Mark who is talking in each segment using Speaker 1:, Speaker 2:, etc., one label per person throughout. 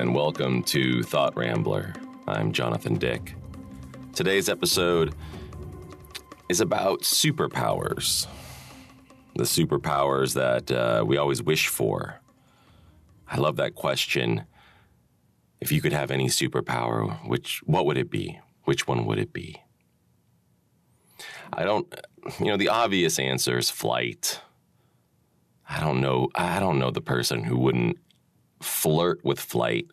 Speaker 1: and welcome to Thought Rambler. I'm Jonathan Dick. Today's episode is about superpowers. The superpowers that uh, we always wish for. I love that question. If you could have any superpower, which what would it be? Which one would it be? I don't you know, the obvious answer is flight. I don't know I don't know the person who wouldn't flirt with flight.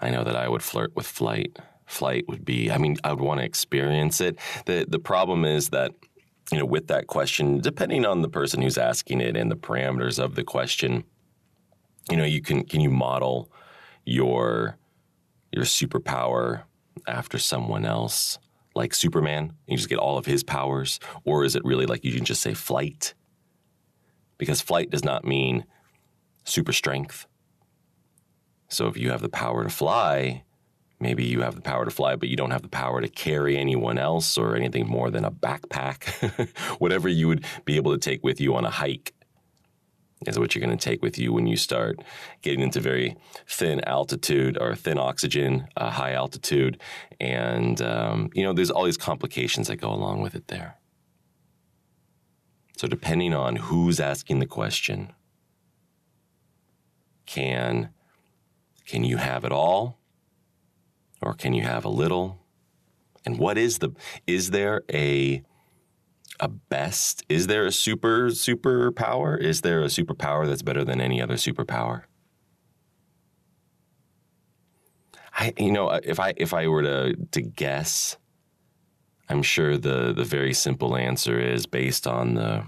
Speaker 1: I know that I would flirt with flight. Flight would be, I mean, I would want to experience it. The the problem is that, you know, with that question, depending on the person who's asking it and the parameters of the question, you know, you can can you model your your superpower after someone else? Like Superman, you just get all of his powers, or is it really like you can just say flight? Because flight does not mean super strength. So if you have the power to fly, maybe you have the power to fly, but you don't have the power to carry anyone else or anything more than a backpack. Whatever you would be able to take with you on a hike is what you're going to take with you when you start getting into very thin altitude or thin oxygen, uh, high altitude. And, um, you know, there's all these complications that go along with it there. So, depending on who's asking the question, can can you have it all? Or can you have a little? And what is the is there a a best? Is there a super superpower? Is there a superpower that's better than any other superpower? I you know if I if I were to to guess I'm sure the the very simple answer is based on the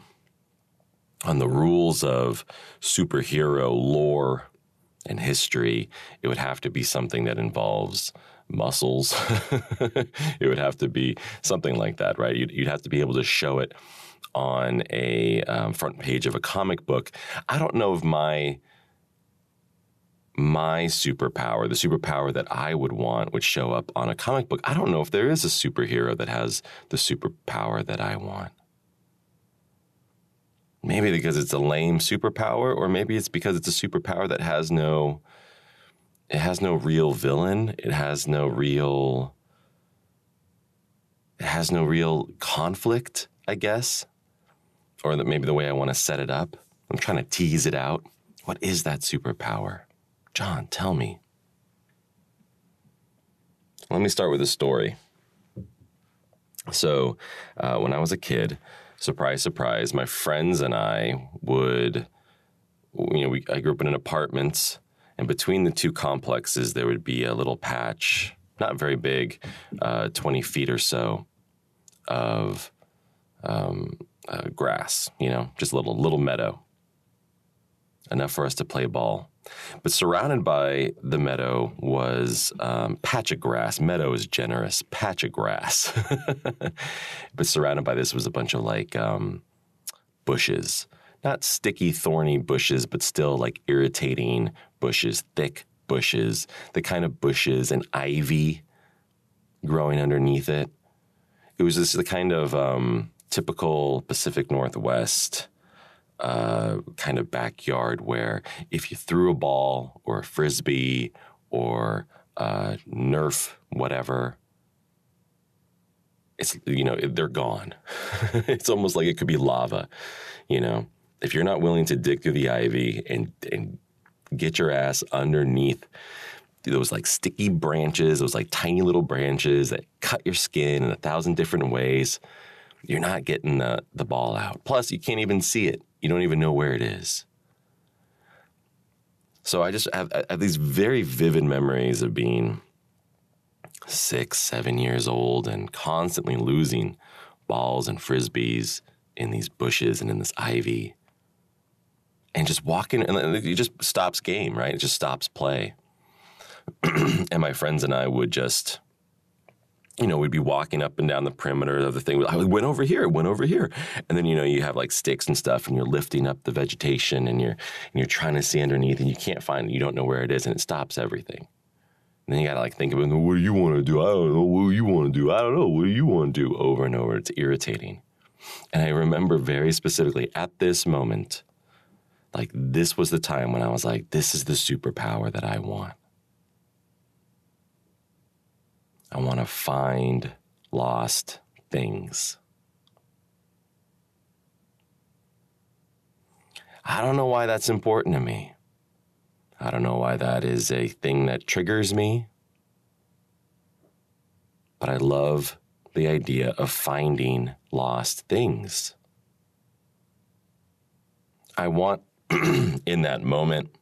Speaker 1: on the rules of superhero lore and history, it would have to be something that involves muscles. it would have to be something like that, right? You'd, you'd have to be able to show it on a um, front page of a comic book. I don't know if my my superpower, the superpower that I would want, would show up on a comic book. I don't know if there is a superhero that has the superpower that I want. Maybe because it's a lame superpower, or maybe it's because it's a superpower that has no it has no real villain. It has no real it has no real conflict, I guess. Or that maybe the way I want to set it up. I'm trying to tease it out. What is that superpower? John, tell me. Let me start with a story. So, uh, when I was a kid, surprise, surprise, my friends and I would, you know, we, I grew up in an apartment, and between the two complexes, there would be a little patch, not very big, uh, 20 feet or so, of um, uh, grass, you know, just a little, little meadow, enough for us to play ball. But surrounded by the meadow was um, patch of grass. Meadow is generous, patch of grass. but surrounded by this was a bunch of like um, bushes, not sticky, thorny bushes, but still like irritating bushes, thick bushes, the kind of bushes and ivy growing underneath it. It was just the kind of um, typical Pacific Northwest uh, kind of backyard where if you threw a ball or a frisbee or a Nerf, whatever, it's you know they're gone. it's almost like it could be lava, you know. If you're not willing to dig through the ivy and and get your ass underneath those like sticky branches, those like tiny little branches that cut your skin in a thousand different ways, you're not getting the, the ball out. Plus, you can't even see it you don't even know where it is. So I just have, have these very vivid memories of being six, seven years old and constantly losing balls and frisbees in these bushes and in this ivy. And just walking, and it just stops game, right? It just stops play. and my friends and I would just you know, we'd be walking up and down the perimeter of the thing. I went over here, went over here, and then you know you have like sticks and stuff, and you're lifting up the vegetation, and you're and you're trying to see underneath, and you can't find it. You don't know where it is, and it stops everything. And then you gotta like think about it. what do you want to do? I don't know. What do you want to do? I don't know. What do you want to do? Over and over. It's irritating. And I remember very specifically at this moment Like, this was the time when I was like, this is the superpower that I want. I want to find lost things. I don't know why that's important to me. I don't know why that is a thing that triggers me. But I love the idea of finding lost things. I want in that moment,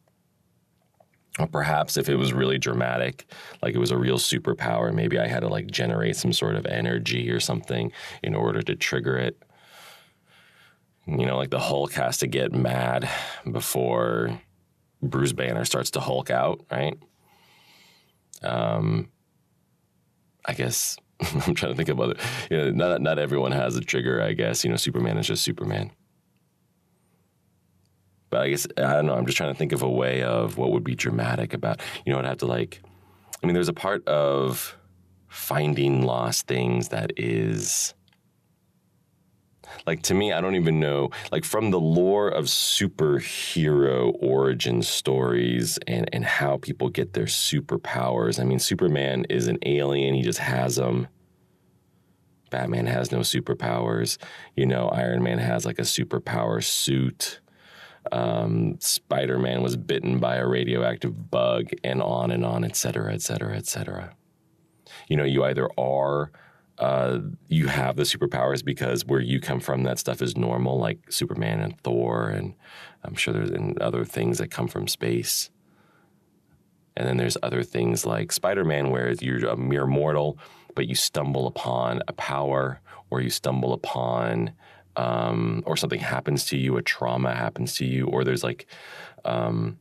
Speaker 1: or perhaps if it was really dramatic, like it was a real superpower, maybe I had to like generate some sort of energy or something in order to trigger it. You know, like the Hulk has to get mad before Bruce Banner starts to Hulk out, right? Um, I guess I'm trying to think of other. You know, not not everyone has a trigger. I guess you know, Superman is just Superman. But I guess I don't know. I'm just trying to think of a way of what would be dramatic about. You know, I'd have to like. I mean, there's a part of finding lost things that is like to me, I don't even know. Like from the lore of superhero origin stories and and how people get their superpowers. I mean, Superman is an alien; he just has them. Batman has no superpowers. You know, Iron Man has like a superpower suit. Um, Spider Man was bitten by a radioactive bug, and on and on, et cetera, et cetera, et cetera. You know, you either are uh, you have the superpowers because where you come from, that stuff is normal, like Superman and Thor, and I'm sure there's and other things that come from space. And then there's other things like Spider Man, where you're a mere mortal, but you stumble upon a power, or you stumble upon, um, or something happens to you, a trauma happens to you, or there's like, um,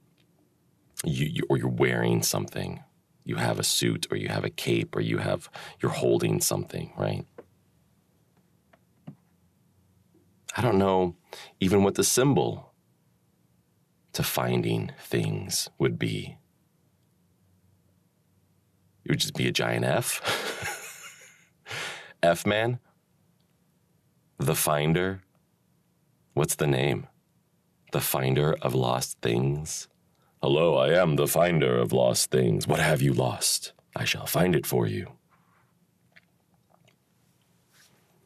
Speaker 1: you, you or you're wearing something you have a suit or you have a cape or you have you're holding something, right? I don't know even what the symbol to finding things would be. It would just be a giant F. F man? The Finder? What's the name? The Finder of Lost Things? Hello, I am the finder of lost things. What have you lost? I shall find it for you.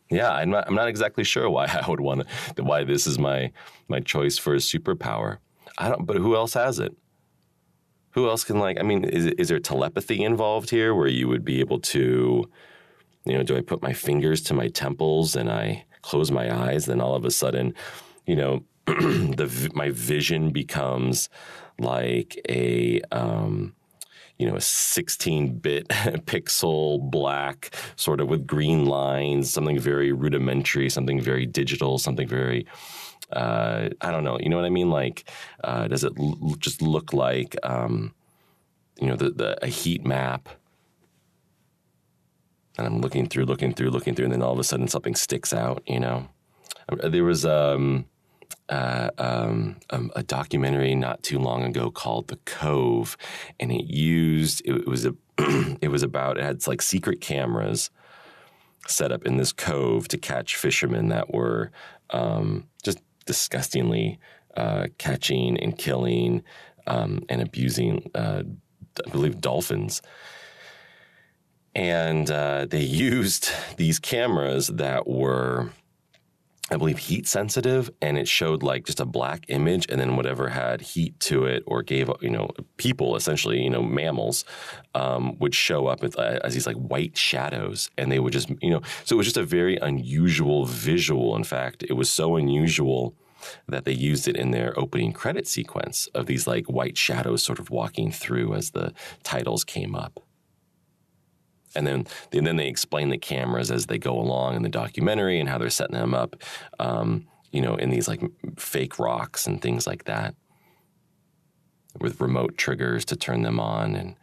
Speaker 1: Yeah, I'm not, I'm not exactly sure why I would want to, why this is my my choice for a superpower. I don't, but who else has it? Who else can like? I mean, is is there telepathy involved here, where you would be able to, you know, do I put my fingers to my temples and I close my eyes, then all of a sudden, you know, the my vision becomes like a um, you know a 16-bit pixel black sort of with green lines something very rudimentary something very digital something very uh, i don't know you know what i mean? Like uh, does it l- just look like um, you know the, the, a heat map and i'm looking through looking through looking through and then all of a sudden something sticks out you know there was um, uh, um, um, a documentary not too long ago called The Cove, and it used it, it was a it was about it had like secret cameras set up in this cove to catch fishermen that were um, just disgustingly uh, catching and killing um, and abusing, uh, I believe, dolphins. And uh, they used these cameras that were I believe heat sensitive, and it showed like just a black image, and then whatever had heat to it or gave you know people essentially you know mammals um, would show up as, uh, as, these like white shadows, and they would just you know so it was just a very unusual visual. In fact, it was so unusual that they used it in their opening credit sequence of these like white shadows sort of walking through as the titles came up and then and then they explain the cameras as they go along in the documentary and how they're setting them up, um, you know, in these like fake rocks and things like that, with remote triggers to turn them on, and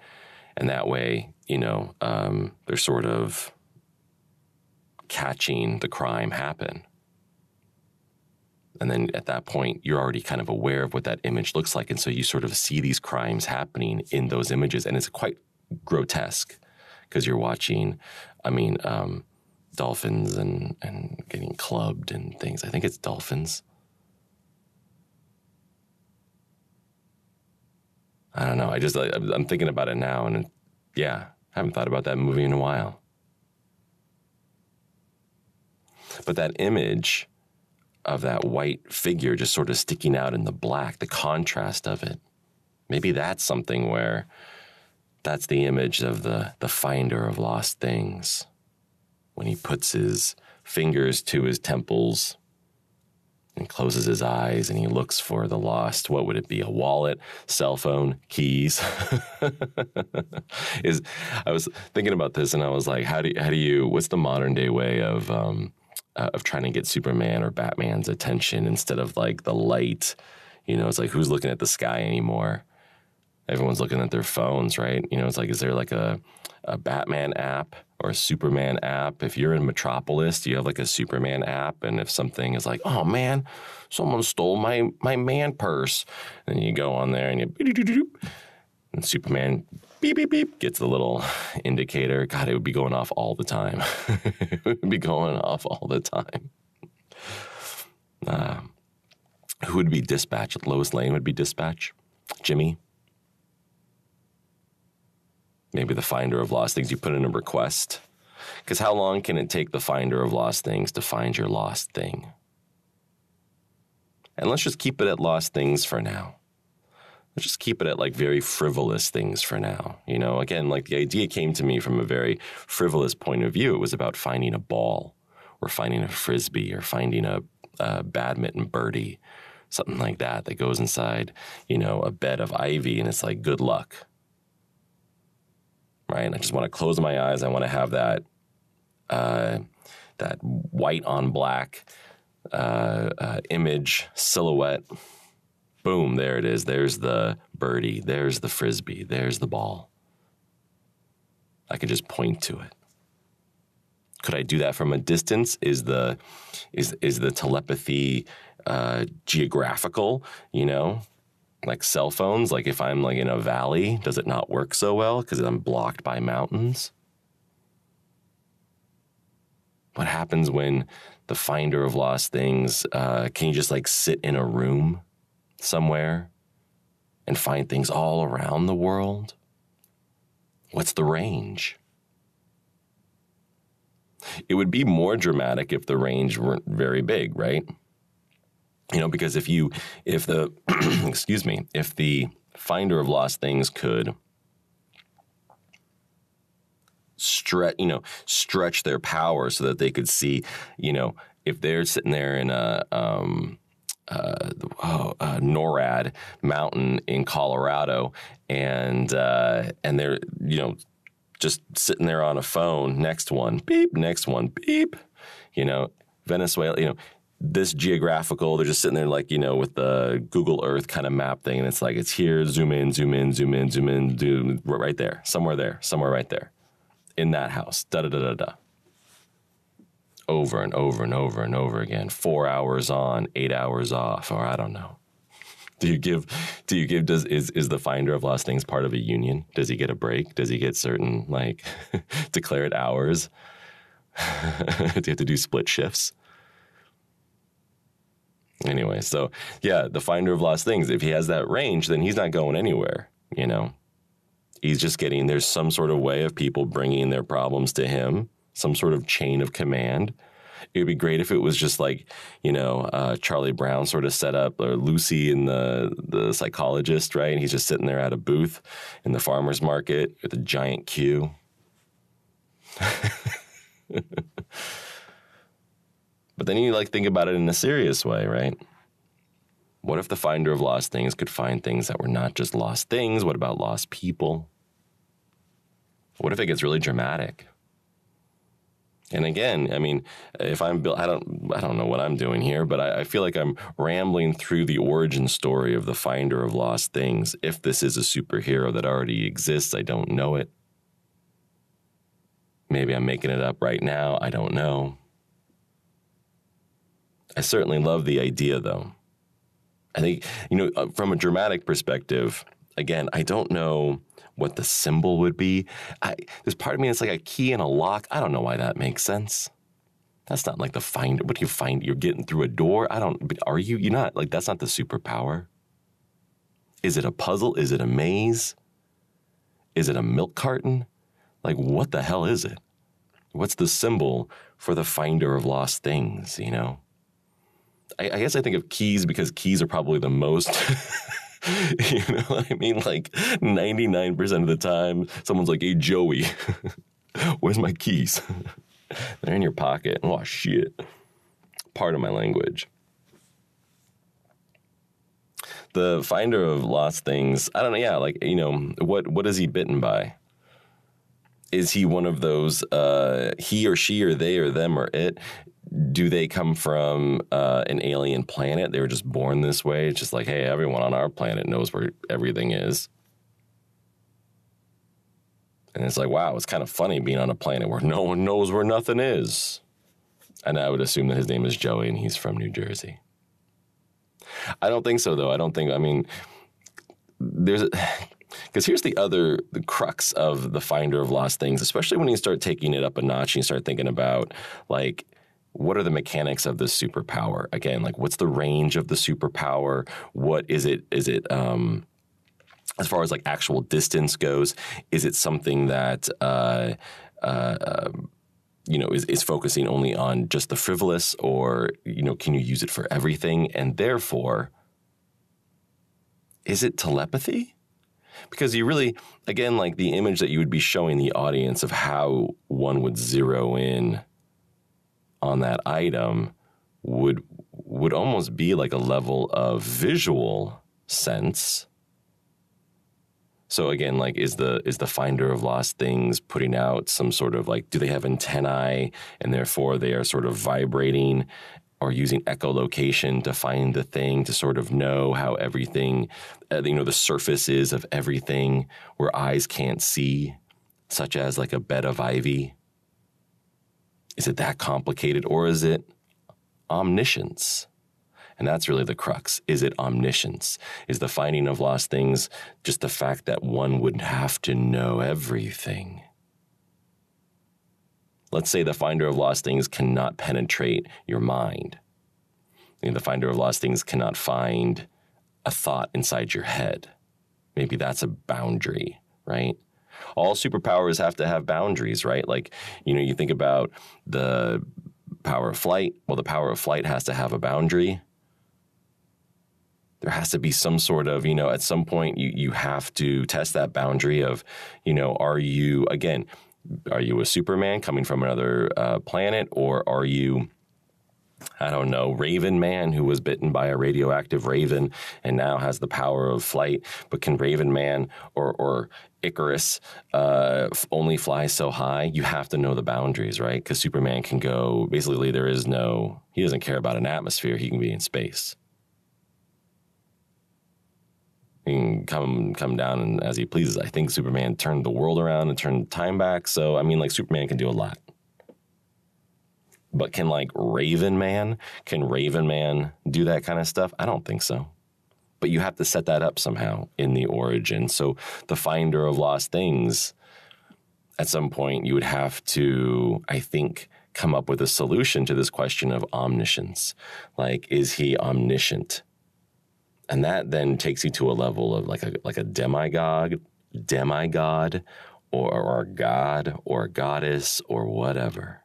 Speaker 1: and that way, you know, um, they're sort of catching the crime happen. And then at that point, you're already kind of aware of what that image looks like. And so you sort of see these crimes happening in those images. And it's quite grotesque because you're watching, I mean, um, dolphins and, and getting clubbed and things. I think it's dolphins. I don't know. I just, I, I'm thinking about it now, and yeah, I haven't thought about that movie in a while. But that image of that white figure just sort of sticking out in the black, the contrast of it, maybe that's something where that's the image of the, the finder of lost things when he puts his fingers to his temples and closes his eyes and he looks for the lost. What would it be? A wallet, cell phone, keys? Is I was thinking about this and I was like, how do how do you? What's the modern day way of um, uh, of trying to get Superman or Batman's attention instead of like the light? You know, it's like who's looking at the sky anymore? Everyone's looking at their phones, right? You know, it's like, is there like a, a Batman app or a Superman app? If you're in Metropolis, do you have like a Superman app? And if something is like, oh man, someone stole my my man purse, and you go on there and you and Superman beep beep beep gets the little indicator. God, it would be going off all the time. it would be going off all the time. Uh, who would be dispatch? Lois Lane would be dispatch. Jimmy. Maybe the finder of lost things. You put in a request. Because how long can it take the finder of lost things to find your lost thing? And let's just keep it at lost things for now let's just keep it at like very frivolous things for now. You know, again, like the idea came to me from a very frivolous point of view. It was about finding a ball or finding a frisbee or finding a, a badminton birdie, something like that that goes inside, you know, a bed of ivy and it's like good luck. Right? I just want to close my eyes. I want to have that uh, that white on black uh, uh, image silhouette boom, there it is. There's the birdie. There's the frisbee. There's the ball. I could just point to it. Could I do that from a distance? Is the is is the telepathy uh, geographical? You know, like cell phones. Like if I'm like in a valley, does it not work so well because I'm blocked by mountains? What happens when the finder of lost things uh, can you just like sit in a room somewhere and find things all around the world? What's the range? It would be more dramatic if the range weren't very big, right? You know, because if you, if the, excuse me, if the finder of lost things could stretch, you know, stretch their power so that they could see, you know, if they're sitting there in a, um, uh, oh, uh, NORAD mountain in Colorado, and uh, and they're you know just sitting there on a phone. Next one, beep. Next one, beep. You know, Venezuela. You know, this geographical. They're just sitting there like you know with the Google Earth kind of map thing, and it's like it's here. Zoom in, zoom in, zoom in, zoom in, zoom right there, somewhere there, somewhere right there, in that house. Da da da da da over and over and over and over again. Four hours on, eight hours off, or I don't know. Do you give? Do you give? Does is is the finder of lost things part of a union? Does he get a break? Does he get certain like declared hours? do you have to do split shifts? Anyway, so yeah, the finder of lost things. If he has that range, then he's not going anywhere. You know, he's just getting. There's some sort of way of people bringing their problems to him some sort of chain of command. It would be great if it was just like, you know, uh, Charlie Brown sort of set up, or Lucy and the the psychologist, right? And he's just sitting there at a booth in the farmer's market with a giant queue. but then you like think about it in a serious way, right? What if the finder of lost things could find things that were not just lost things? What about lost people? What if it gets really dramatic? And again, I mean, if I'm I don't I don't know what I'm doing here, but I, I, feel like I'm rambling through the origin story of the finder of lost things. If this is a superhero that already exists, I don't know it. Maybe I'm making it up right now. I don't know. I certainly love the idea, though. I think you know, uh, from a dramatic perspective, again, I don't know what the symbol would be. I, there's part of me that's like a key and a lock. I don't know why that makes sense. That's not like the find. What do you find? You're getting through a door. I don't. Are you? You're not. Like that's not the superpower. Is it a puzzle? Is it a maze? Is it a milk carton? Like, what the hell is it? What's the symbol for the finder of lost things, you know? I, I guess I think of keys because keys are probably the most. you know what I mean? Like 99% of the time, someone's like, hey, Joey, where's my keys? They're in your pocket. Oh, shit. Part of my language. The finder of lost things, I don't know. Yeah, like, you know, what, what is he bitten by? Is he one of those, uh, he or she or they or them or it? do they come from uh, an alien planet? They were just born this way. It's just like, hey, everyone on our planet knows where everything is. And it's like, wow, it's kind of funny being on a planet where no one knows where nothing is. And I would assume that his name is Joey and he's from New Jersey. I don't think so, though. I don't think, I mean, there's because here's the other the crux of the finder of lost things, especially when you start taking it up a notch and you start thinking about like what are the mechanics of this superpower? Again, like what's the range of the superpower? What is it? Is it um, as far as like actual distance goes? Is it something that uh, uh, um, you know is, is focusing only on just the frivolous, or you know can you use it for everything? And therefore, is it telepathy? Because you really, again, like the image that you would be showing the audience of how one would zero in on that item would would almost be like a level of visual sense. So again, like is the is the finder of lost things putting out some sort of like do they have antennae and therefore they are sort of vibrating or using echolocation to find the thing to sort of know how everything uh, you know the surface is of everything where eyes can't see such as like a bed of ivy is it that complicated or is it omniscience? And that's really the crux. Is it omniscience? Is the finding of lost things just the fact that one would have to know everything? Let's say the finder of lost things cannot penetrate your mind. The finder of lost things cannot find a thought inside your head. Maybe that's a boundary, right? all superpowers have to have boundaries, right? Like, you know, you think about the power of flight. Well, the power of flight has to have a boundary. There has to be some sort of, you know, at some point you, you have to test that boundary of, you know, are you, again, are you a Superman coming from another uh, planet or are you I don't know, Raven Man who was bitten by a radioactive raven and now has the power of flight. But can Raven Man or, or Icarus uh, only fly so high? You have to know the boundaries, right? Because Superman can go, basically, there is no, he doesn't care about an atmosphere, he can be in space. He can come come down and as he pleases. I think Superman turned the world around and turned time back. So I mean, like Superman can do a lot. But can like Raven Man, can Raven Man do that kind of stuff? I don't think so. But you have to set that up somehow in the origin. So the finder of lost things, at some point, you would have to, I think, come up with a solution to this question of omniscience. Like, is he omniscient? And that then takes you to a level of like a like a demigod, demigod, or, or a god, or a goddess, or whatever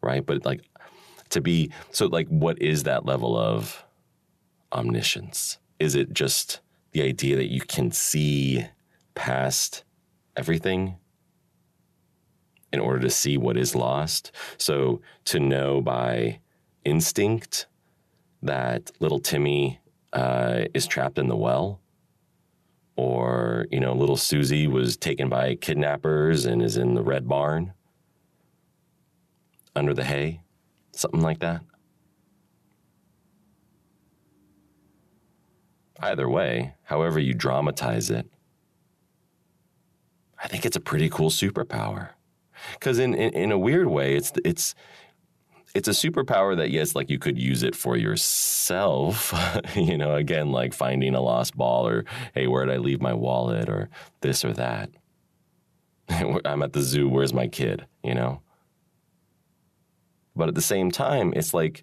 Speaker 1: right? But like to be so like what is that level of omniscience? Is it just the idea that you can see past everything in order to see what is lost? So to know by instinct that little Timmy uh, is trapped in the well, or you know, little Susie was taken by kidnappers and is in the red barn under the hay, something like that. Either way, however you dramatize it, I think it's a pretty cool superpower. Because in, in, in a weird way, it's it's it's a superpower that yes, like you could use it for yourself. you know, again, like finding a lost ball or hey, where did I leave my wallet or this or that. I'm at the zoo. Where's my kid? You know, but at the same time, it's like,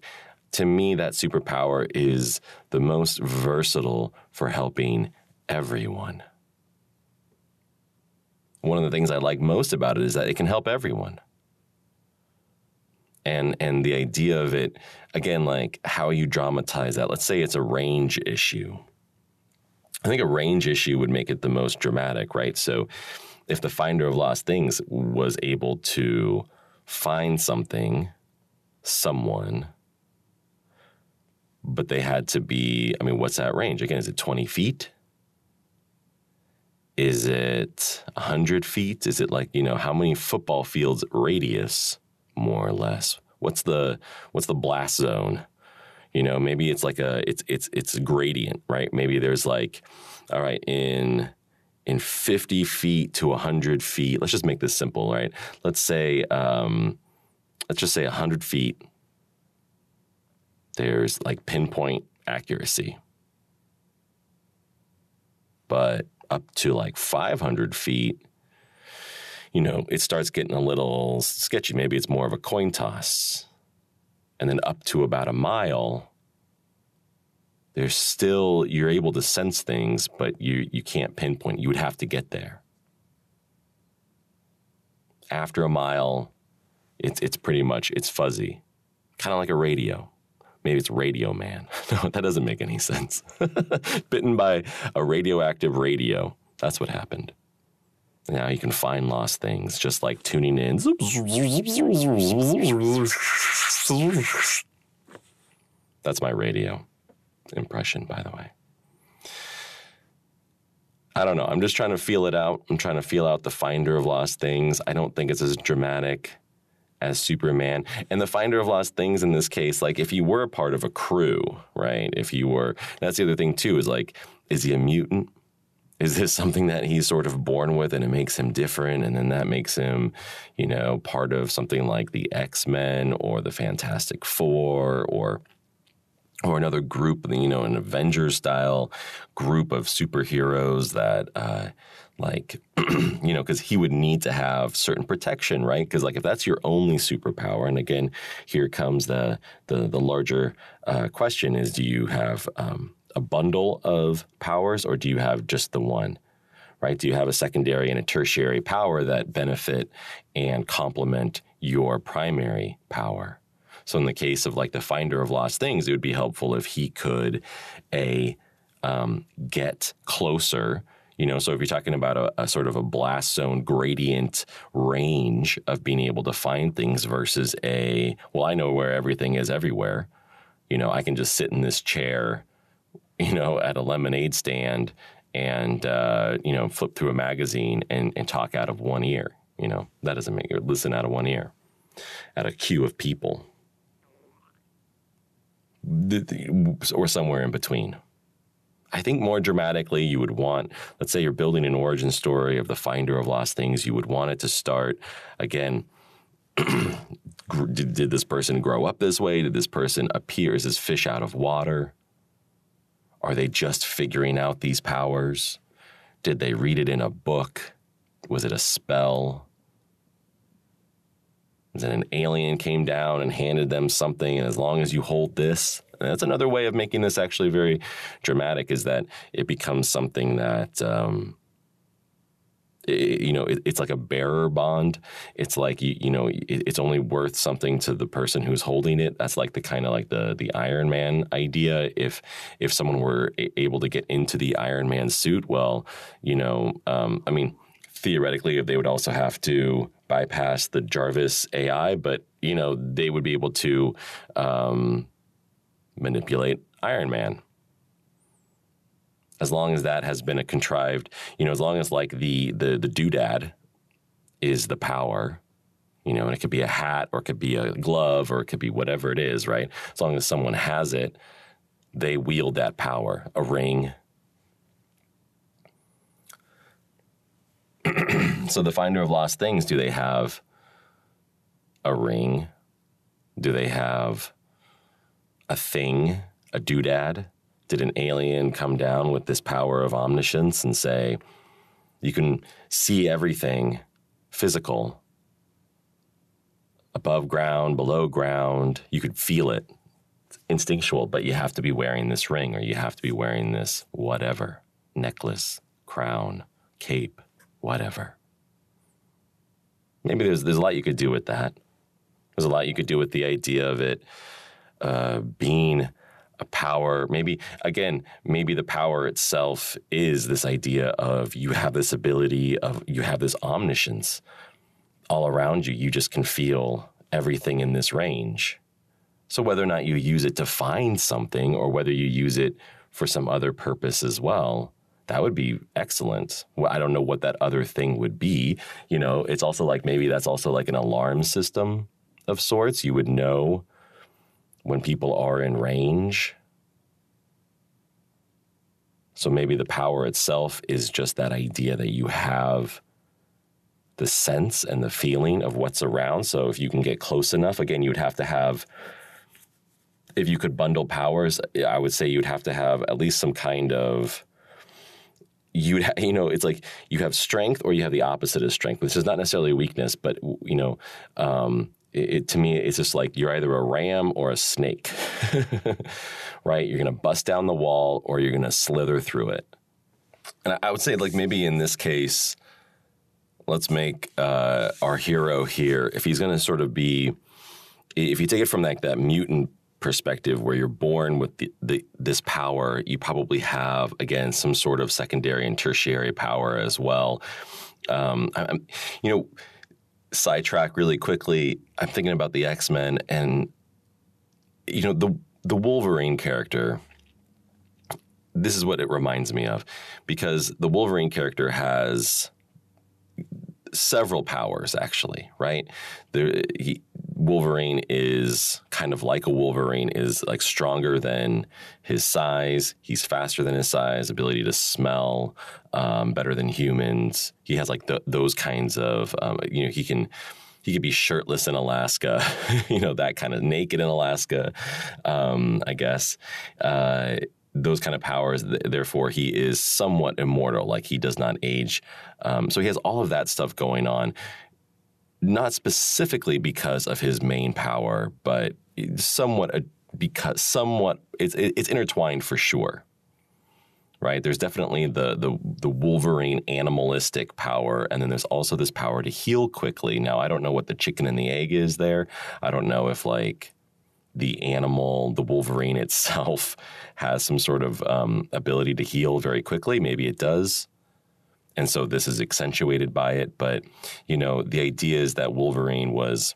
Speaker 1: to me, that superpower is the most versatile for helping everyone. One of the things I like most about it is that it can help everyone. And and the idea of it, again, like how you dramatize that. Let's say it's a range issue. I think a range issue would make it the most dramatic, right? So if the finder of lost things was able to find something, someone, but they had to be, I mean, what's that range? Again, is it 20 feet? Is it 100 feet? Is it like, you know, how many football fields radius, more or less? What's the what's the blast zone? You know, maybe it's like a it's it's it's gradient, right? Maybe there's like, all right, in in 50 feet to 100 feet. Let's just make this simple, right? Let's say, um, let's just say 100 feet. There's like pinpoint accuracy. But up to like 500 feet, you know, it starts getting a little sketchy. Maybe it's more of a coin toss. And then up to about a mile, there's still you're able to sense things, but you you can't pinpoint. You would have to get there. After a mile, it's it's pretty much it's fuzzy, kind of like a radio. Maybe it's Radio Man. No, that doesn't make any sense. Bitten by a radioactive radio. That's what happened. Now you can find lost things, just like tuning in. That's my radio impression, by the way. I don't know. I'm just trying to feel it out. I'm trying to feel out the finder of lost things. I don't think it's as dramatic as Superman. And the finder of lost things in this case, like if you were part of a crew, right? If you were, that's the other thing too, is like, is he a mutant? Is this something that he's sort of born with and it makes him different? And then that makes him, you know, part of something like the X Men or the Fantastic Four or or another group, you know, an Avengers style group of superheroes that, uh, like, you know, because he would need to have certain protection, right? Because like if that's your only superpower, and again, here comes the the, the larger uh, question: is do you have um, a bundle of powers, or do you have just the one? Right? Do you have a secondary and a tertiary power that benefit and complement your primary power? So in the case of like the finder of lost things, it would be helpful if he could a um, get closer. You know, so if you're talking about a, a, sort of a blast zone gradient range of being able to find things versus a, well, I know where everything is everywhere. You know, I can just sit in this chair, you know, at a lemonade stand and, uh, you know, flip through a magazine and, and talk out of one ear. You know, that doesn't make you listen out of one ear at a queue of people or somewhere in between. I think more dramatically, you would want, let's say you're building an origin story of the finder of lost things, you would want it to start again. did, did, this person grow up this way? Did this person appear as this fish out of water? Are they just figuring out these powers? Did they read it in a book? Was it a spell? and an alien came down and handed them something, and as long as you hold this, that's another way of making this actually very dramatic. Is that it becomes something that. Um, you know, it, it's like a bearer bond. It's like you, you know, it, it's only worth something to the person who's holding it. That's like the kind of like the the Iron Man idea. If if someone were able to get into the Iron Man suit, well, you know, um, I mean, theoretically, if they would also have to bypass the Jarvis AI, but you know they would be able to um, manipulate Iron Man. As long as that has been a contrived, you know, as long as like the the the doodad is the power, you know, and it could be a hat or it could be a glove or it could be whatever it is, right? As long as someone has it, they wield that power. A ring, so the finder of lost things, do they have a ring? Do they have a thing, a doodad? Did an alien come down with this power of omniscience and say, you can see everything physical, above ground, below ground, you could feel it. It's instinctual, but you have to be wearing this ring or you have to be wearing this whatever. necklace, crown, cape, whatever. Maybe there's there's a lot you could do with that. There's a lot you could do with the idea of it uh, being a power. Maybe again, maybe the power itself is this idea of you have this ability of you have this omniscience all around you. You just can feel everything in this range. So whether or not you use it to find something or whether you use it for some other purpose as well, that would be excellent. Well, I don't know what that other thing would be. You know, it's also like maybe that's also like an alarm system of sorts. You would know when people are in range. So maybe the power itself is just that idea that you have the sense and the feeling of what's around. So if you can get close enough, again, you would have to have, if you could bundle powers, I would say you'd have to have at least some kind of, you'd ha- you know it's like you have strength or you have the opposite of strength which is not necessarily weakness but you know um, it, it, to me it's just like you're either a ram or a snake right you're going to bust down the wall or you're going to slither through it and I would say like maybe in this case let's make uh, our hero here, if he's going to sort of be, if you take it from like that mutant perspective where you're born with the, the, this power, you probably have again some sort of secondary and tertiary power as well. Um, I'm, you know, sidetrack really quickly. I'm thinking about the X Men, and you know the the Wolverine character. This is what it reminds me of, because the Wolverine character has several powers actually, right? There, he, Wolverine is kind of like a Wolverine, is like stronger than his size. He's faster than his size, ability to smell um, better than humans. He has like the, those kinds of, um, you know, he can he could be shirtless in Alaska, you know, that kind of naked in Alaska, um, I guess. Uh, those kind of powers. Therefore, he is somewhat immortal, like he does not age. Um, so he has all of that stuff going on, not specifically because of his main power, but somewhat a, because somewhat it's it's intertwined for sure. Right? There's definitely the the the Wolverine animalistic power, and then there's also this power to heal quickly. Now, I don't know what the chicken and the egg is there. I don't know if like the animal, the Wolverine itself, has some sort of um, ability to heal very quickly. Maybe it does. And so this is accentuated by it. But, you know, the idea is that Wolverine was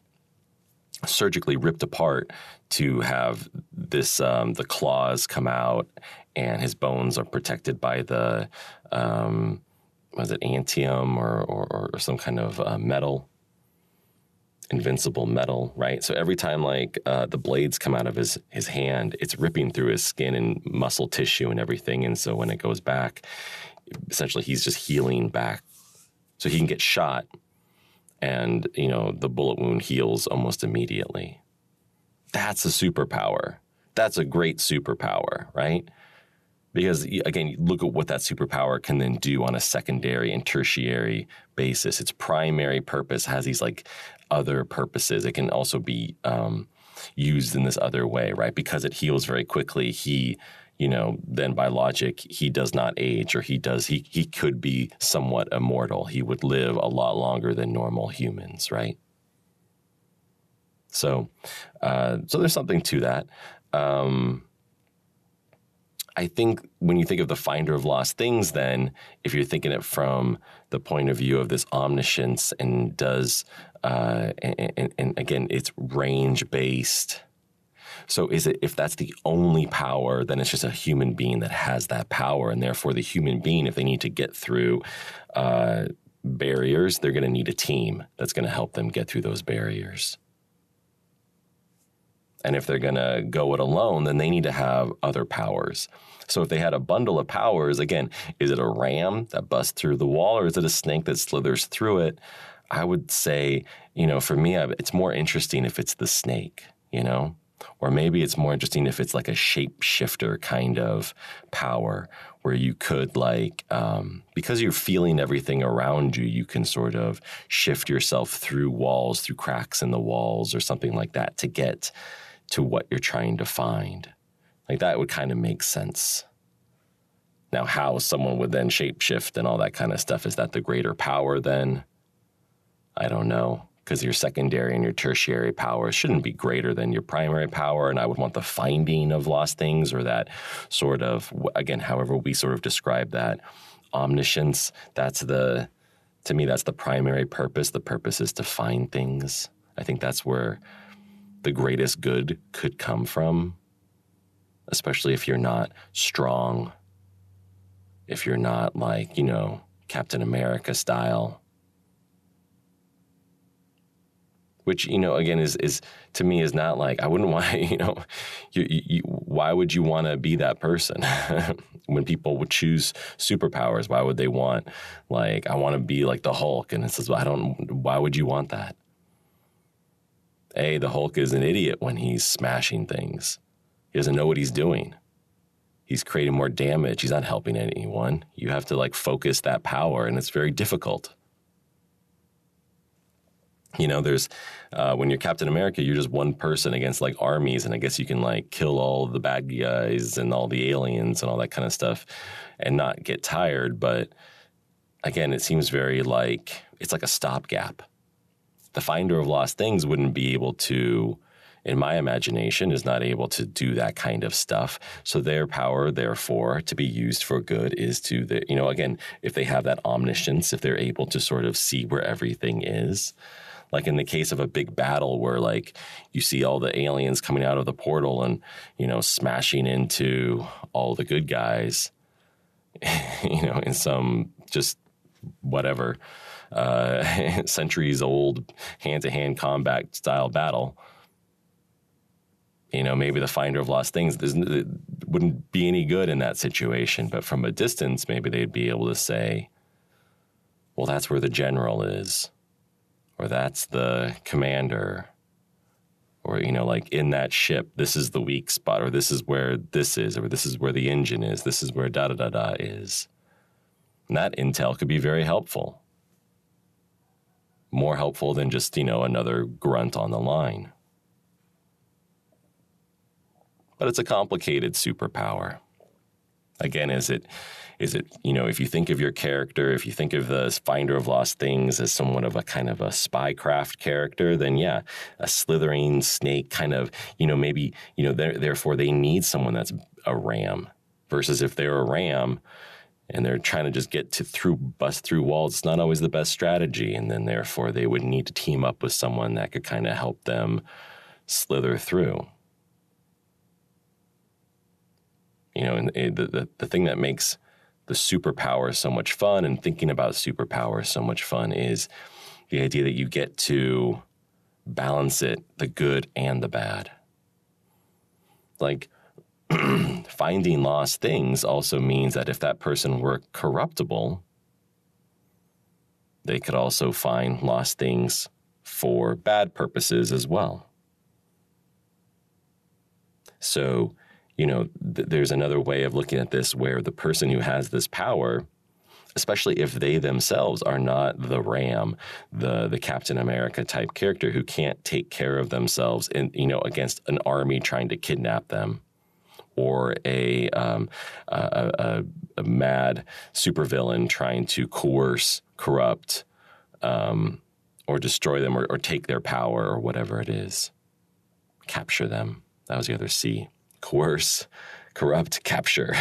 Speaker 1: surgically ripped apart to have this um, the claws come out and his bones are protected by the um, was it antium or, or, or some kind of uh, metal invincible metal, right? So every time like uh, the blades come out of his his hand, it's ripping through his skin and muscle tissue and everything. And so when it goes back, essentially he's just healing back, so he can get shot, and you know the bullet wound heals almost immediately. That's a superpower. That's a great superpower, right? Because again, look at what that superpower can then do on a secondary and tertiary basis. Its primary purpose has these like other purposes. It can also be um, used in this other way, right? Because it heals very quickly. He, you know, then by logic, he does not age, or he does. He he could be somewhat immortal. He would live a lot longer than normal humans, right? So, uh, so there's something to that. Um, I think when you think of the finder of lost things, then if you're thinking it from the point of view of this omniscience and does, uh, and, and, and again, it's range based. So is it if that's the only power, then it's just a human being that has that power, and therefore the human being, if they need to get through uh, barriers, they're going to need a team that's going to help them get through those barriers. And if they're going to go it alone, then they need to have other powers. So if they had a bundle of powers, again, is it a ram that busts through the wall or is it a snake that slithers through it? I would say, you know, for me, it's more interesting if it's the snake, you know? Or maybe it's more interesting if it's like a shapeshifter kind of power where you could, like, um, because you're feeling everything around you, you can sort of shift yourself through walls, through cracks in the walls, or something like that to get to what you're trying to find. Like that would kind of make sense. Now, how someone would then shapeshift and all that kind of stuff is that the greater power then? I don't know because your secondary and your tertiary powers shouldn't be greater than your primary power. And I would want the finding of lost things or that sort of, again, however we sort of describe that omniscience. That's the, to me, that's the primary purpose. The purpose is to find things. I think that's where the greatest good could come from, especially if you're not strong, if you're not like, you know, Captain America style which you know again is is to me is not like I wouldn't want you know you, you, why would you want to be that person? When people would choose superpowers why would they want like I want to be like the Hulk? And it says I don't why would you want that? A the Hulk is an idiot when he's smashing things. He doesn't know what he's doing. He's creating more damage. He's not helping anyone. You have to like focus that power and it's very difficult you know, there's uh, when you're Captain America, you're just one person against like armies, and I guess you can like kill all the bad guys and all the aliens and all that kind of stuff, and not get tired. But again, it seems very like it's like a stopgap. The finder of lost things wouldn't be able to, in my imagination, is not able to do that kind of stuff. So their power, therefore, to be used for good is to the you know again, if they have that omniscience, if they're able to sort of see where everything is like in the case of a big battle where like you see all the aliens coming out of the portal and you know smashing into all the good guys you know in some just whatever uh, centuries old hand to hand combat style battle you know, maybe the finder of lost things wouldn't be any good in that situation. But from a distance, maybe they'd be able to say, well, that's where the general is or that's the commander or you know like in that ship this is the weak spot or this is where this is or this is where the engine is this is where da da da da is. And that intel could be very helpful. More helpful than just you know another grunt on the line. But it's a complicated superpower. Again is it is it you know if you think of your character if you think of the finder of lost things as somewhat of a kind of a spycraft character then yeah a slithering snake kind of you know maybe you know therefore they need someone that's a ram versus if they're a ram and they're trying to just get to through bust through walls it's not always the best strategy. And then therefore they would need to team up with someone that could kind of help them slither through. You know and eh, the, the, the thing that makes the superpower is so much fun and thinking about superpower is so much fun is the idea that you get to balance it, the good and the bad. Like finding lost things also means that if that person were corruptible, they could also find lost things for bad purposes as well. So you know, th- there's another way of looking at this where the person who has this power, especially if they themselves are not the Ram, the the Captain America type character who can't take care of themselves, in you know, against an army trying to kidnap them, or a um, a, a, a, mad supervillain trying to coerce, corrupt, um, or destroy them, or, or take their power, or whatever it is, capture them. That was the other C coerce, corrupt, capture.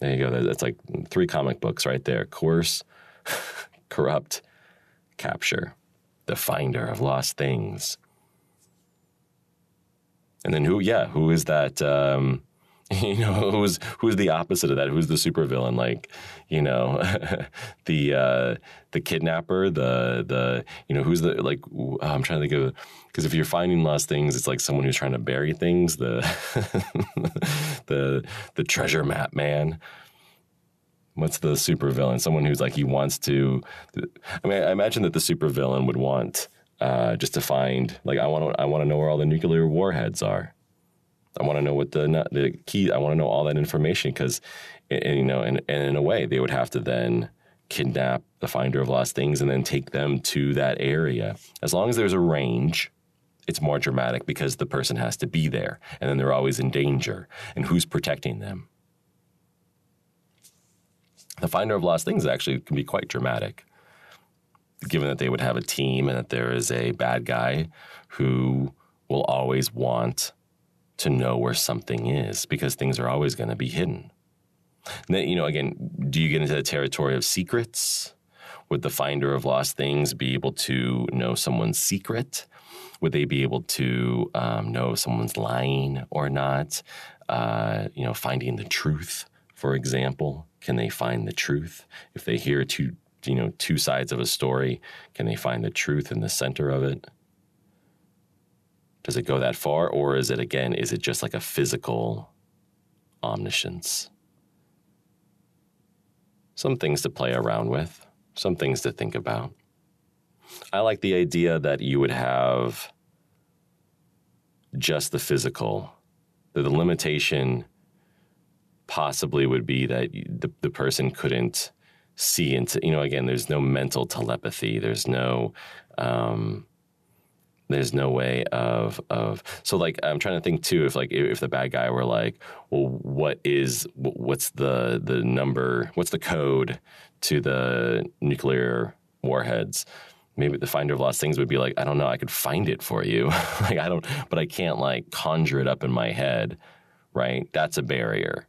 Speaker 1: There you go. That's like three comic books right there coerce, corrupt, capture, the finder of lost things. And then who, yeah, who is that? Um, you know who's who's the opposite of that? Who's the supervillain? Like you know the uh the kidnapper the the you know who's the like i'm trying to think of because if you're finding lost things it's like someone who's trying to bury things the the the treasure map man. What's the supervillain? Someone who's like he wants to i mean i imagine that the supervillain would want uh, just to find like i want to i want to know where all the nuclear warheads are I want to know what the the key. I want to know all that information because, you know, and, and in a way, they would have to then kidnap the finder of lost things and then take them to that area. As long as there's a range, it's more dramatic because the person has to be there, and then they're always in danger. And who's protecting them? the finder of lost things actually can be quite dramatic, given that they would have a team and that there is a bad guy who will always want to know where something is because things are always going to be hidden. Then, you know, again, do you get into the territory of secrets? Would the finder of lost things be able to know someone's secret? Would they be able to um, know if someone's lying or not? Uh, you know, finding the truth, for example. Can they find the truth? If they hear two, you know, two sides of a story, can they find the truth in the center of it? Does it go that far, or is it again? Is it just like a physical omniscience? Some things to play around with, some things to think about. I like the idea that you would have just the physical, that the limitation possibly would be that the, the person couldn't see into, you know, again, there's no mental telepathy, there's no, um, there's no way of of so like I'm trying to think too if like if the bad guy were like well what is what's the the number what's the code to the nuclear warheads? Maybe the finder of lost things would be like I don't know I could find it for you. Like I don't but I can't like conjure it up in my head right? That's a barrier.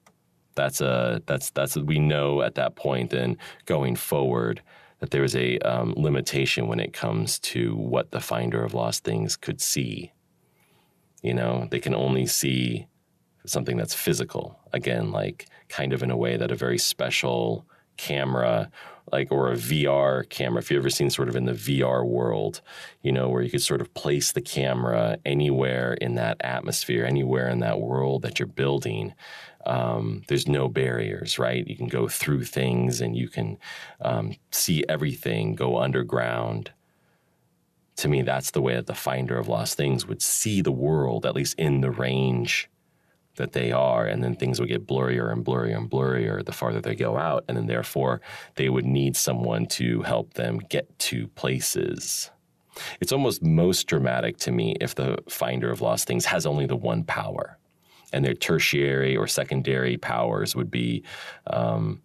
Speaker 1: That's a that's that's we know at that point and going forward that there is a um, limitation when it comes to what the finder of lost things could see. You know, they can only see something that's physical. Again, like kind of in a way that a very special camera, like or a VR camera. If you've ever seen sort of in the VR world, you know, where you could sort of place the camera anywhere in that atmosphere, anywhere in that world that you're building, um, there's no barriers, right? You can go through things and you can um, see everything go underground. To me, that's the way that the finder of lost things would see the world, at least in the range that they are. And then things would get blurrier and blurrier and blurrier the farther they go out. And then, therefore, they would need someone to help them get to places. It's almost most dramatic to me if the finder of lost things has only the one power and their tertiary or secondary powers would be. Um,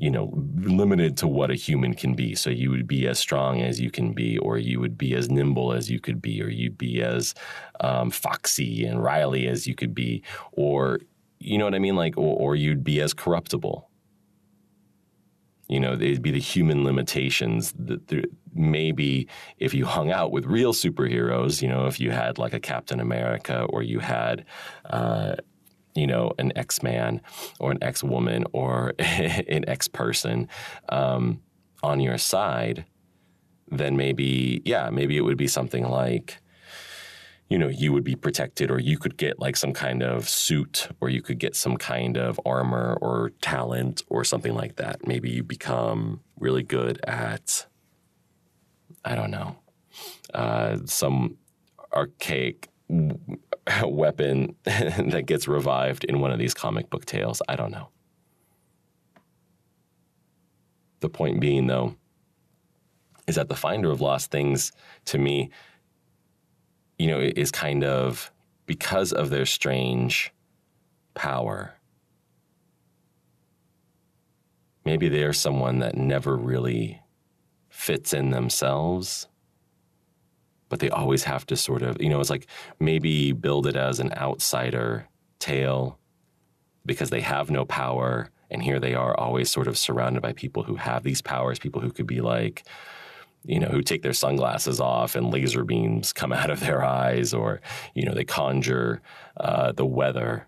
Speaker 1: you know, limited to what a human can be. So you would be as strong as you can be, or you would be as nimble as you could be, or you'd be as um, foxy and Riley as you could be, or you know what I mean, like, or, or you'd be as corruptible. You know, it'd be the human limitations that maybe if you hung out with real superheroes, you know, if you had like a Captain America or you had, uh, you know, an ex man or an ex woman or an ex person um, on your side, then maybe, yeah, maybe it would be something like, you know, you would be protected, or you could get like some kind of suit, or you could get some kind of armor or talent or something like that. Maybe you become really good at, I don't know, uh, some archaic weapon that gets revived in one of these comic book tales. I don't know. The point being, though, is that the finder of lost things to me, you know, is kind of because of their strange power. Maybe they are someone that never really fits in themselves but they always have to sort of, you know, it's like maybe build it as an outsider tale because they have no power. And here they are always sort of surrounded by people who have these powers, people who could be like, you know, who take their sunglasses off and laser beams come out of their eyes, or, you know, they conjure uh, the weather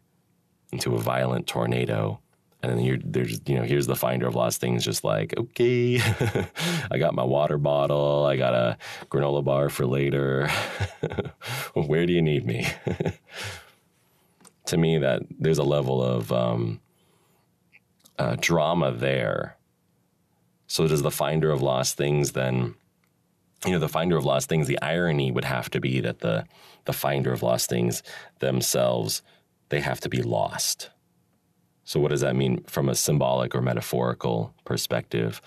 Speaker 1: into a violent tornado and then you're there's you know here's the finder of lost things just like okay i got my water bottle i got a granola bar for later. Where do you need me? To me that there's a level of um, uh, drama there. So does the finder of lost things then you know the finder of lost things the irony would have to be that the the finder of lost things themselves they have to be lost so, what does that mean from a symbolic or metaphorical perspective?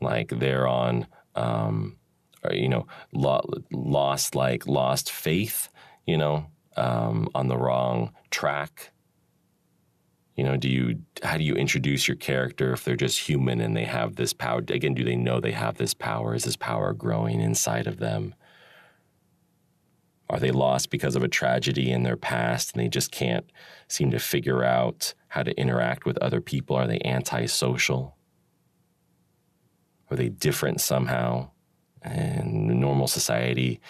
Speaker 1: Like they're on, um, or, you know, lo- lost like lost faith, you know, um, on the wrong track. You know, do you how do you introduce your character if they're just human and they have this power? Again, do they know they have this power? Is this power growing inside of them? Are they lost because of a tragedy in their past and they just can't seem to figure out how to interact with other people? Are they antisocial? Are they different somehow? And normal society,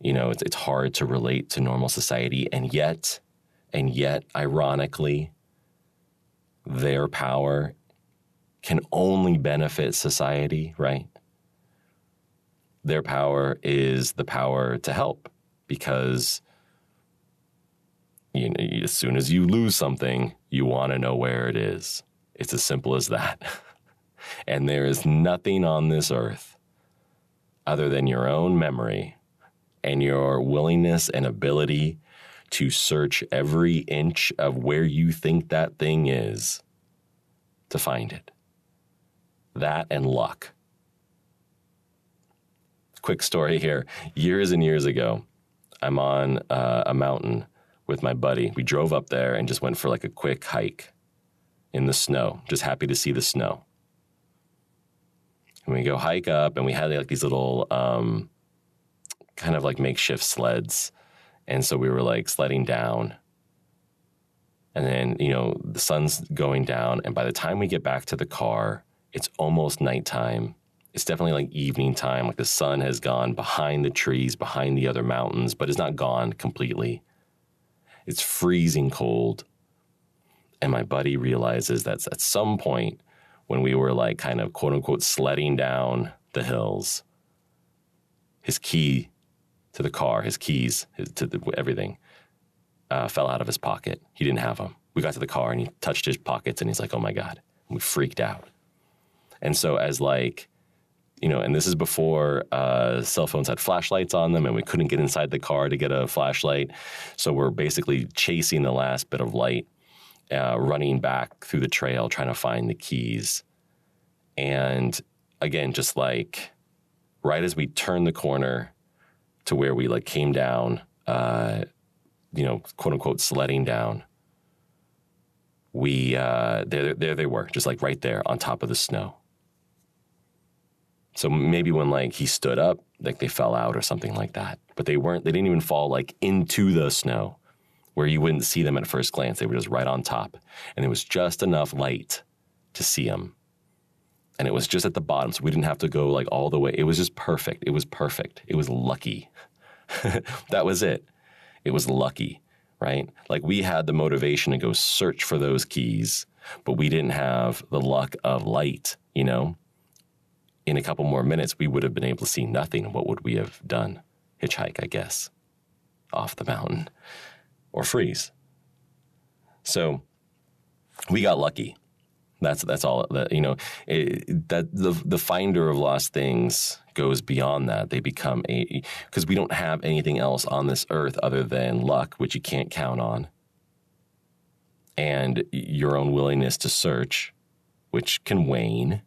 Speaker 1: you know, it's, it's hard to relate to normal society. And yet, and yet, ironically, their power can only benefit society, right? Their power is the power to help because you know, as soon as you lose something, you want to know where it is. It's as simple as that. and there is nothing on this earth other than your own memory and your willingness and ability to search every inch of where you think that thing is to find it. That and luck. Quick story here. Years and years ago, I'm on uh, a mountain with my buddy. We drove up there and just went for like a quick hike in the snow. Just happy to see the snow. And we go hike up, and we had like these little um, kind of like makeshift sleds and so we were like sledding down. And then, you know, the sun's going down. And by the time we get back to the car, it's almost nighttime. It's definitely like evening time. Like the sun has gone behind the trees, behind the other mountains, but it's not gone completely. It's freezing cold. And my buddy realizes that at some point when we were like kind of quote unquote sledding down the hills, his key to the car, his keys, his, to the, everything, uh, fell out of his pocket. He didn't have them. We got to the car and he touched his pockets and he's like, "Oh my god!" And we freaked out. And so as like, you know, and this is before uh, cell phones had flashlights on them, and we couldn't get inside the car to get a flashlight. So we're basically chasing the last bit of light, uh, running back through the trail, trying to find the keys. And again, just like right as we turn the corner to where we like came down, uh, you know, quote unquote sledding down. We uh, there there they were, just like right there on top of the snow. So maybe when like he stood up, like they fell out or something like that. But they weren't. They didn't even fall like into the snow, where you wouldn't see them at first glance. They were just right on top, and there was just enough light to see them. And it was just at the bottom, so we didn't have to go like all the way. It was just perfect. It was perfect. It was lucky. that was it. It was lucky, right? Like we had the motivation to go search for those keys, but we didn't have the luck of light, you know? In a couple more minutes, we would have been able to see nothing. What would we have done? Hitchhike, I guess, off the mountain or freeze. So we got lucky. That's that's all that you know. It, that the the finder of lost things goes beyond that. They become a because we don't have anything else on this earth other than luck, which you can't count on, and your own willingness to search, which can wane.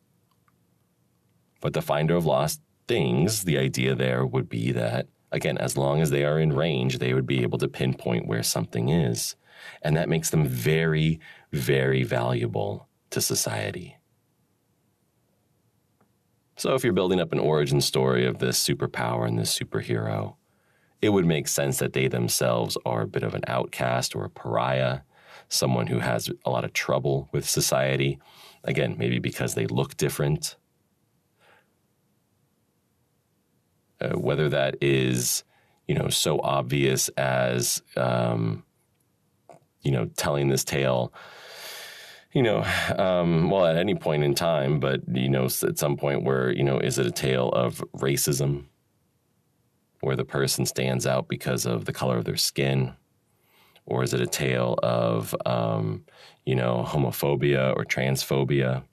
Speaker 1: But the finder of lost things, the idea there would be that again, as long as they are in range, they would be able to pinpoint where something is, and that makes them very, very valuable to society. So, if you're building up an origin story of this superpower and this superhero, it would make sense that they themselves are a bit of an outcast or a pariah, someone who has a lot of trouble with society. Again, maybe because they look different. Uh, whether that is, you know, so obvious as, um, you know, telling this tale you know, um, well, at any point in time, but, you know, at some point where, you know, is it a tale of racism where the person stands out because of the color of their skin? Or is it a tale of, um, you know, homophobia or transphobia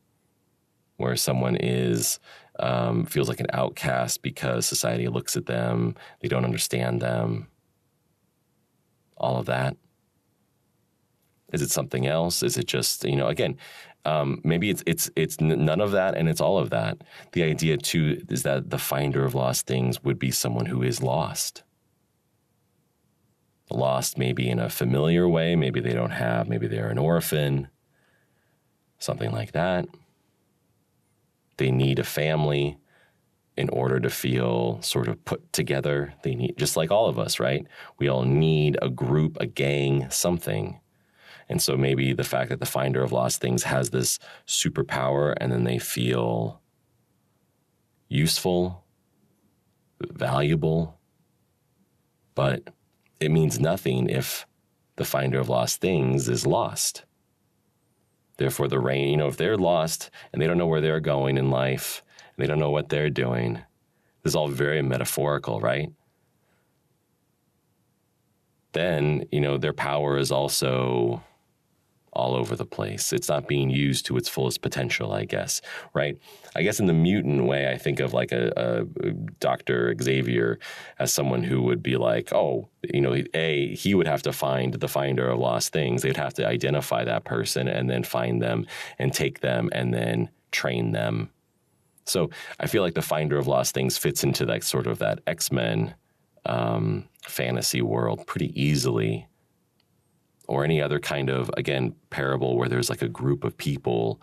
Speaker 1: where someone is, um, feels like an outcast because society looks at them, they don't understand them, all of that? Is it something else? Is it just you know again? Um, maybe it's it's it's none of that and it's all of that. The idea too is that the finder of lost things would be someone who is lost. lost maybe in a familiar way. Maybe they don't have, maybe they're an orphan, something like that. They need a family in order to feel sort of put together. They need, just like all of us, right? We all need a group, a gang, something. And so maybe the fact that the finder of lost things has this superpower and then they feel useful, valuable, but it means nothing if the finder of lost things is lost. Therefore, the rain, you know, if they're lost and they don't know where they're going in life, and they don't know what they're doing, this is all very metaphorical, right? Then, you know, their power is also all over the place. It's not being used to its fullest potential, I guess, right? I guess in the mutant way, I think of like a, a, Dr. Xavier as someone who would be like, oh, you know, A, he would have to find the finder of lost things. They'd have to identify that person and then find them and take them and then train them. So I feel like the finder of lost things fits into that sort of that X Men um, fantasy world pretty easily or any other kind of, again, parable where there's like a group of people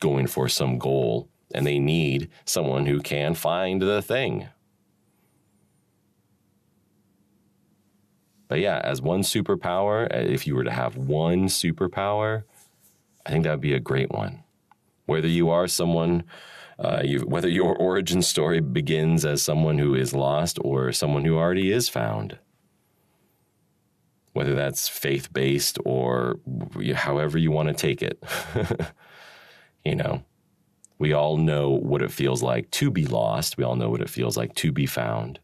Speaker 1: going for some goal and they need someone who can find the thing. But yeah, as one superpower, uh, if you were to have one superpower, I think that would be a great one. Whether you are someone, uh, you, whether your origin story begins as someone who is lost or someone who already is found whether that's faith based or however you want to take it. you know, we all know what it feels like to be lost, we all know what it feels like to be found.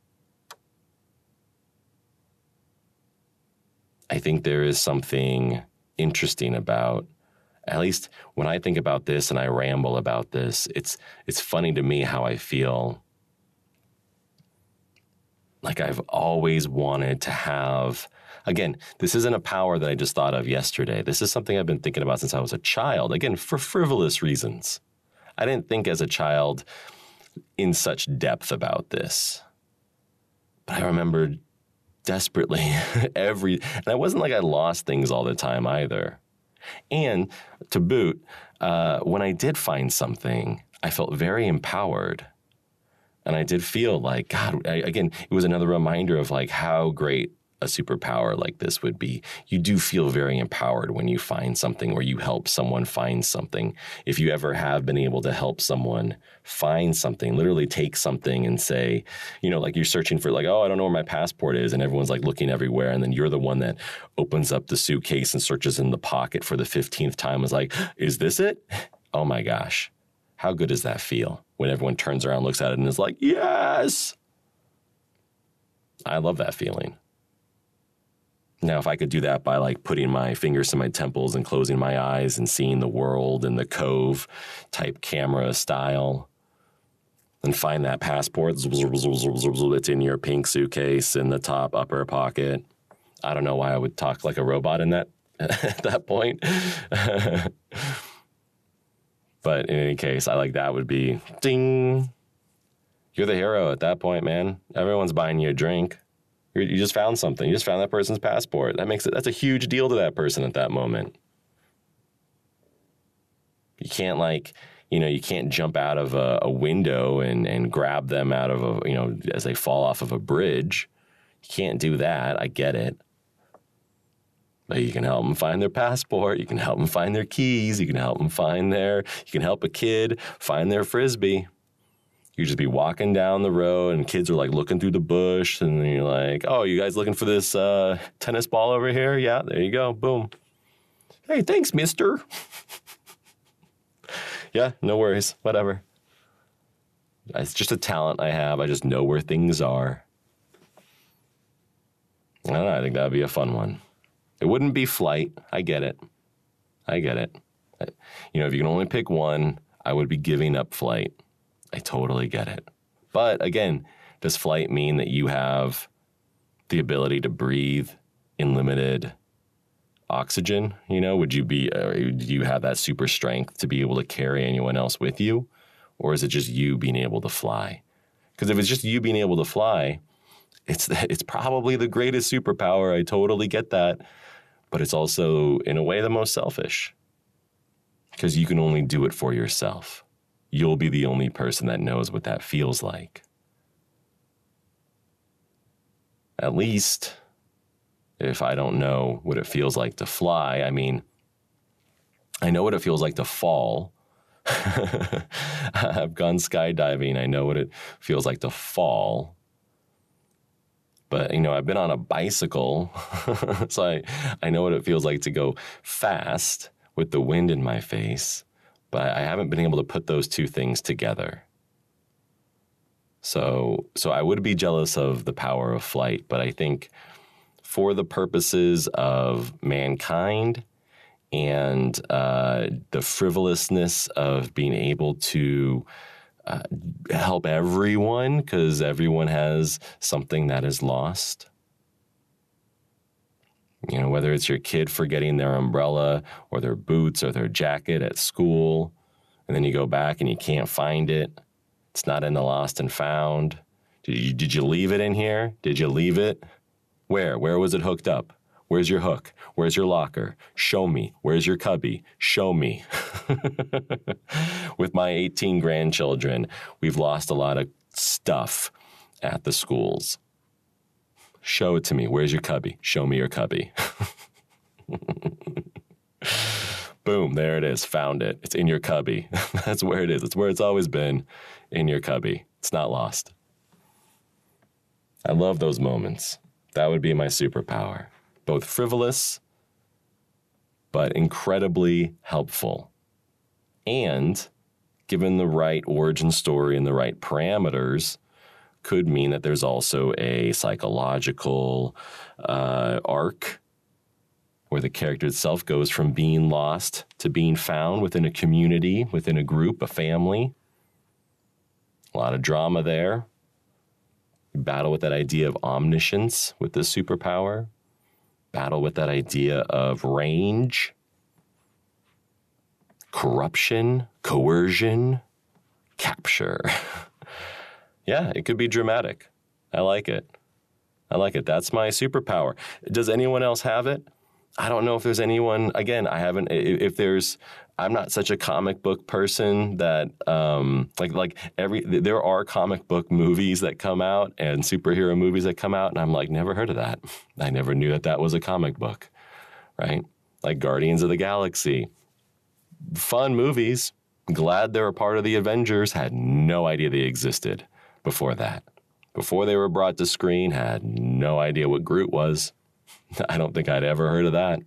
Speaker 1: I think there is something interesting about at least when I think about this and I ramble about this, it's it's funny to me how I feel like I've always wanted to have Again, this isn't a power that I just thought of yesterday. This is something I've been thinking about since I was a child, again, for frivolous reasons. I didn't think as a child in such depth about this. But I remembered desperately every, and it wasn't like I lost things all the time either. And to boot, uh, when I did find something, I felt very empowered. And I did feel like, God, I, again, it was another reminder of like how great a superpower like this would be. You do feel very empowered when you find something or you help someone find something. If you ever have been able to help someone find something, literally take something and say, you know, like you're searching for, like, oh, I don't know where my passport is. And everyone's like looking everywhere. And then you're the one that opens up the suitcase and searches in the pocket for the 15th time, is like, is this it? Oh my gosh. How good does that feel when everyone turns around, looks at it, and is like, yes? I love that feeling. Now, if I could do that by like putting my fingers to my temples and closing my eyes and seeing the world in the cove type camera style, and find that passport, it's in your pink suitcase in the top upper pocket. I don't know why I would talk like a robot in that at that point. but in any case, I like that would be ding. You're the hero at that point, man. Everyone's buying you a drink you just found something. You just found that person's passport. That makes it that's a huge deal to that person at that moment. You can't like, you know, you can't jump out of a, a window and and grab them out of a, you know, as they fall off of a bridge. You can't do that. I get it. But you can help them find their passport. You can help them find their keys. You can help them find their. You can help a kid find their frisbee you just be walking down the road and kids are like looking through the bush and you're like, oh, you guys looking for this uh, tennis ball over here? Yeah, there you go. Boom. Hey, thanks, mister. yeah, no worries. Whatever. It's just a talent I have. I just know where things are. I don't know. I think that would be a fun one. It wouldn't be flight. I get it. I get it. You know, if you can only pick one, I would be giving up flight. I totally get it. But again, does flight mean that you have the ability to breathe in limited oxygen? You know, would you be, uh, do you have that super strength to be able to carry anyone else with you? Or is it just you being able to fly? Because if it's just you being able to fly, it's it's probably the greatest superpower. I totally get that, but it's also in a way the most selfish because you can only do it for yourself. You'll be the only person that knows what that feels like. At least, if I don't know what it feels like to fly, I mean, I know what it feels like to fall. I've gone skydiving. I know what it feels like to fall. But, you know, I've been on a bicycle, so I, I know what it feels like to go fast with the wind in my face. But I haven't been able to put those two things together. So, so I would be jealous of the power of flight, but I think for the purposes of mankind and uh, the frivolousness of being able to uh, help everyone because everyone has something that is lost. You know, whether it's your kid forgetting their umbrella or their boots or their jacket at school, and then you go back and you can't find it. It's not in the lost and found. Did you, did you leave it in here? Did you leave it? Where? Where was it hooked up? Where's your hook? Where's your locker? Show me. Where's your cubby? Show me. With my 18 grandchildren, we've lost a lot of stuff at the schools. Show it to me. Where's your cubby? Show me your cubby. Boom, there it is. Found it. It's in your cubby. That's where it is. It's where it's always been in your cubby. It's not lost. I love those moments. That would be my superpower both frivolous but incredibly helpful. And given the right origin story and the right parameters, could mean that there's also a psychological uh, arc where the character itself goes from being lost to being found within a community, within a group, a family. A lot of drama there. battle with that idea of omniscience with this superpower battle with that idea of range, corruption, coercion, capture. yeah, it could be dramatic. I like it. I like it. That's my superpower. Does anyone else have it? I don't know if there's anyone. Again, I haven't. If there's, I'm not such a comic book person that um, like like every. There are comic book movies that come out and superhero movies that come out, and I'm like, never heard of that. I never knew that that was a comic book, right? Like Guardians of the Galaxy, fun movies. Glad they're a part of the Avengers. Had no idea they existed before that. Before they were brought to screen, had no idea what Groot was. I don't think I'd ever heard of that.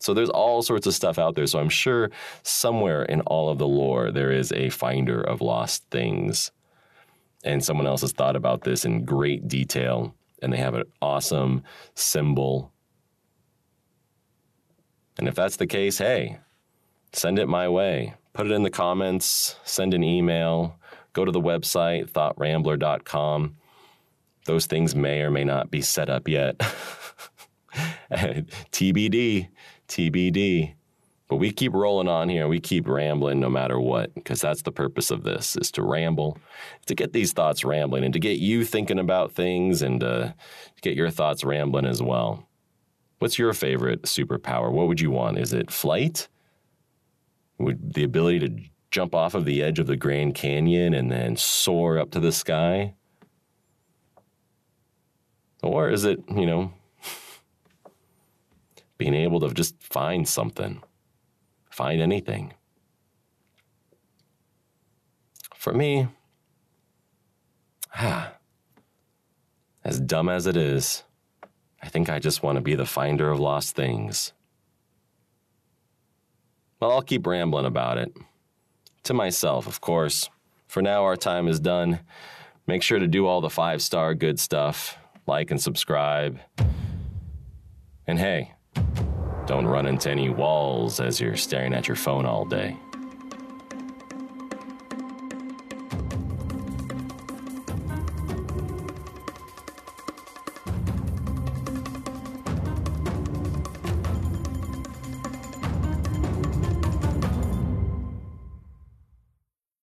Speaker 1: So there's all sorts of stuff out there. So I'm sure somewhere in all of the lore there is a finder of lost things. And someone else has thought about this in great detail and they have an awesome symbol. And if that's the case, hey, send it my way. Put it in the comments, send an email, go to the website, thoughtrambler.com those things may or may not be set up yet. TBD, TBD. But we keep rolling on here. We keep rambling no matter what, because that's the purpose of this: is to ramble, to get these thoughts rambling, and to get you thinking about things, and uh, to get your thoughts rambling as well. What's your favorite superpower? What would you want? Is it flight? Would the ability to jump off of the edge of the Grand Canyon and then soar up to the sky? Or is it, you know, being able to just find something, find anything? For me, ah, as dumb as it is, I think I just want to be the finder of lost things. Well, I'll keep rambling about it. To myself, of course. For now, our time is done. Make sure to do all the five star good stuff like and subscribe. And hey, don't run into any walls as you're staring at your phone all day.